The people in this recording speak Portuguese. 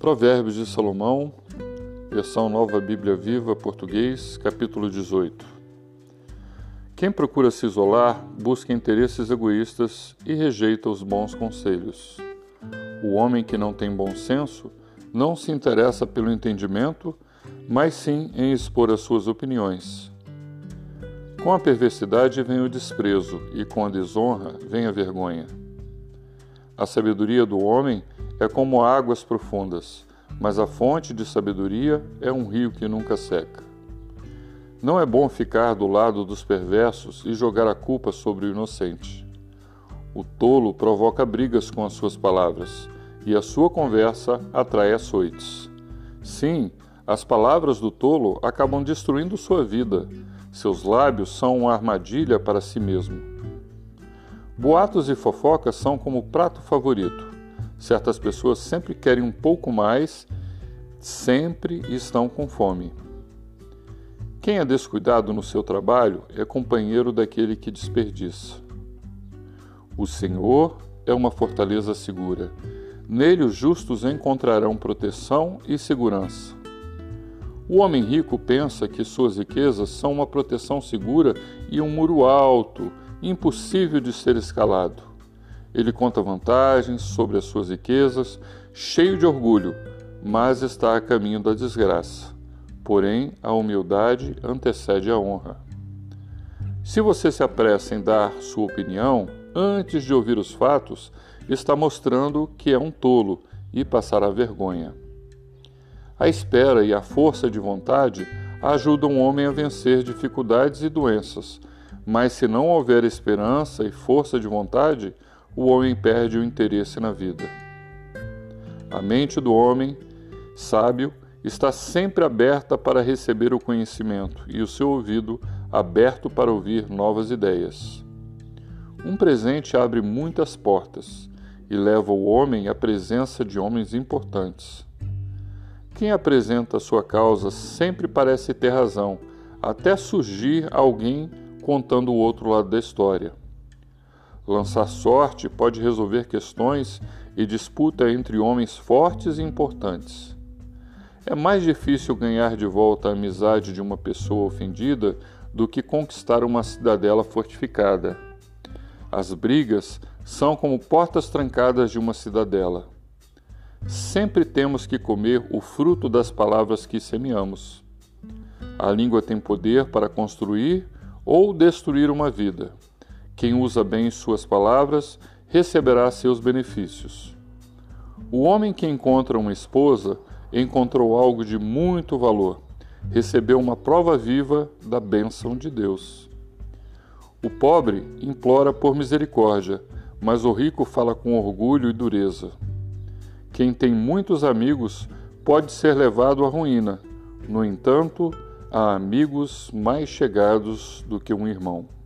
Provérbios de Salomão, versão Nova Bíblia Viva, português, capítulo 18. Quem procura se isolar busca interesses egoístas e rejeita os bons conselhos. O homem que não tem bom senso não se interessa pelo entendimento, mas sim em expor as suas opiniões. Com a perversidade vem o desprezo, e com a desonra vem a vergonha. A sabedoria do homem é como águas profundas, mas a fonte de sabedoria é um rio que nunca seca. Não é bom ficar do lado dos perversos e jogar a culpa sobre o inocente. O tolo provoca brigas com as suas palavras, e a sua conversa atrai açoites. Sim, as palavras do tolo acabam destruindo sua vida. Seus lábios são uma armadilha para si mesmo. Boatos e fofocas são como prato favorito. Certas pessoas sempre querem um pouco mais, sempre estão com fome. Quem é descuidado no seu trabalho é companheiro daquele que desperdiça. O Senhor é uma fortaleza segura. Nele os justos encontrarão proteção e segurança. O homem rico pensa que suas riquezas são uma proteção segura e um muro alto, impossível de ser escalado. Ele conta vantagens sobre as suas riquezas, cheio de orgulho, mas está a caminho da desgraça. Porém, a humildade antecede a honra. Se você se apressa em dar sua opinião antes de ouvir os fatos, está mostrando que é um tolo e passará vergonha. A espera e a força de vontade ajudam o homem a vencer dificuldades e doenças, mas se não houver esperança e força de vontade, o homem perde o interesse na vida. A mente do homem sábio está sempre aberta para receber o conhecimento e o seu ouvido aberto para ouvir novas ideias. Um presente abre muitas portas e leva o homem à presença de homens importantes. Quem apresenta sua causa sempre parece ter razão, até surgir alguém contando o outro lado da história. Lançar sorte pode resolver questões e disputa entre homens fortes e importantes. É mais difícil ganhar de volta a amizade de uma pessoa ofendida do que conquistar uma cidadela fortificada. As brigas são como portas trancadas de uma cidadela. Sempre temos que comer o fruto das palavras que semeamos. A língua tem poder para construir ou destruir uma vida. Quem usa bem suas palavras receberá seus benefícios. O homem que encontra uma esposa encontrou algo de muito valor, recebeu uma prova viva da bênção de Deus. O pobre implora por misericórdia, mas o rico fala com orgulho e dureza. Quem tem muitos amigos pode ser levado à ruína, no entanto, há amigos mais chegados do que um irmão.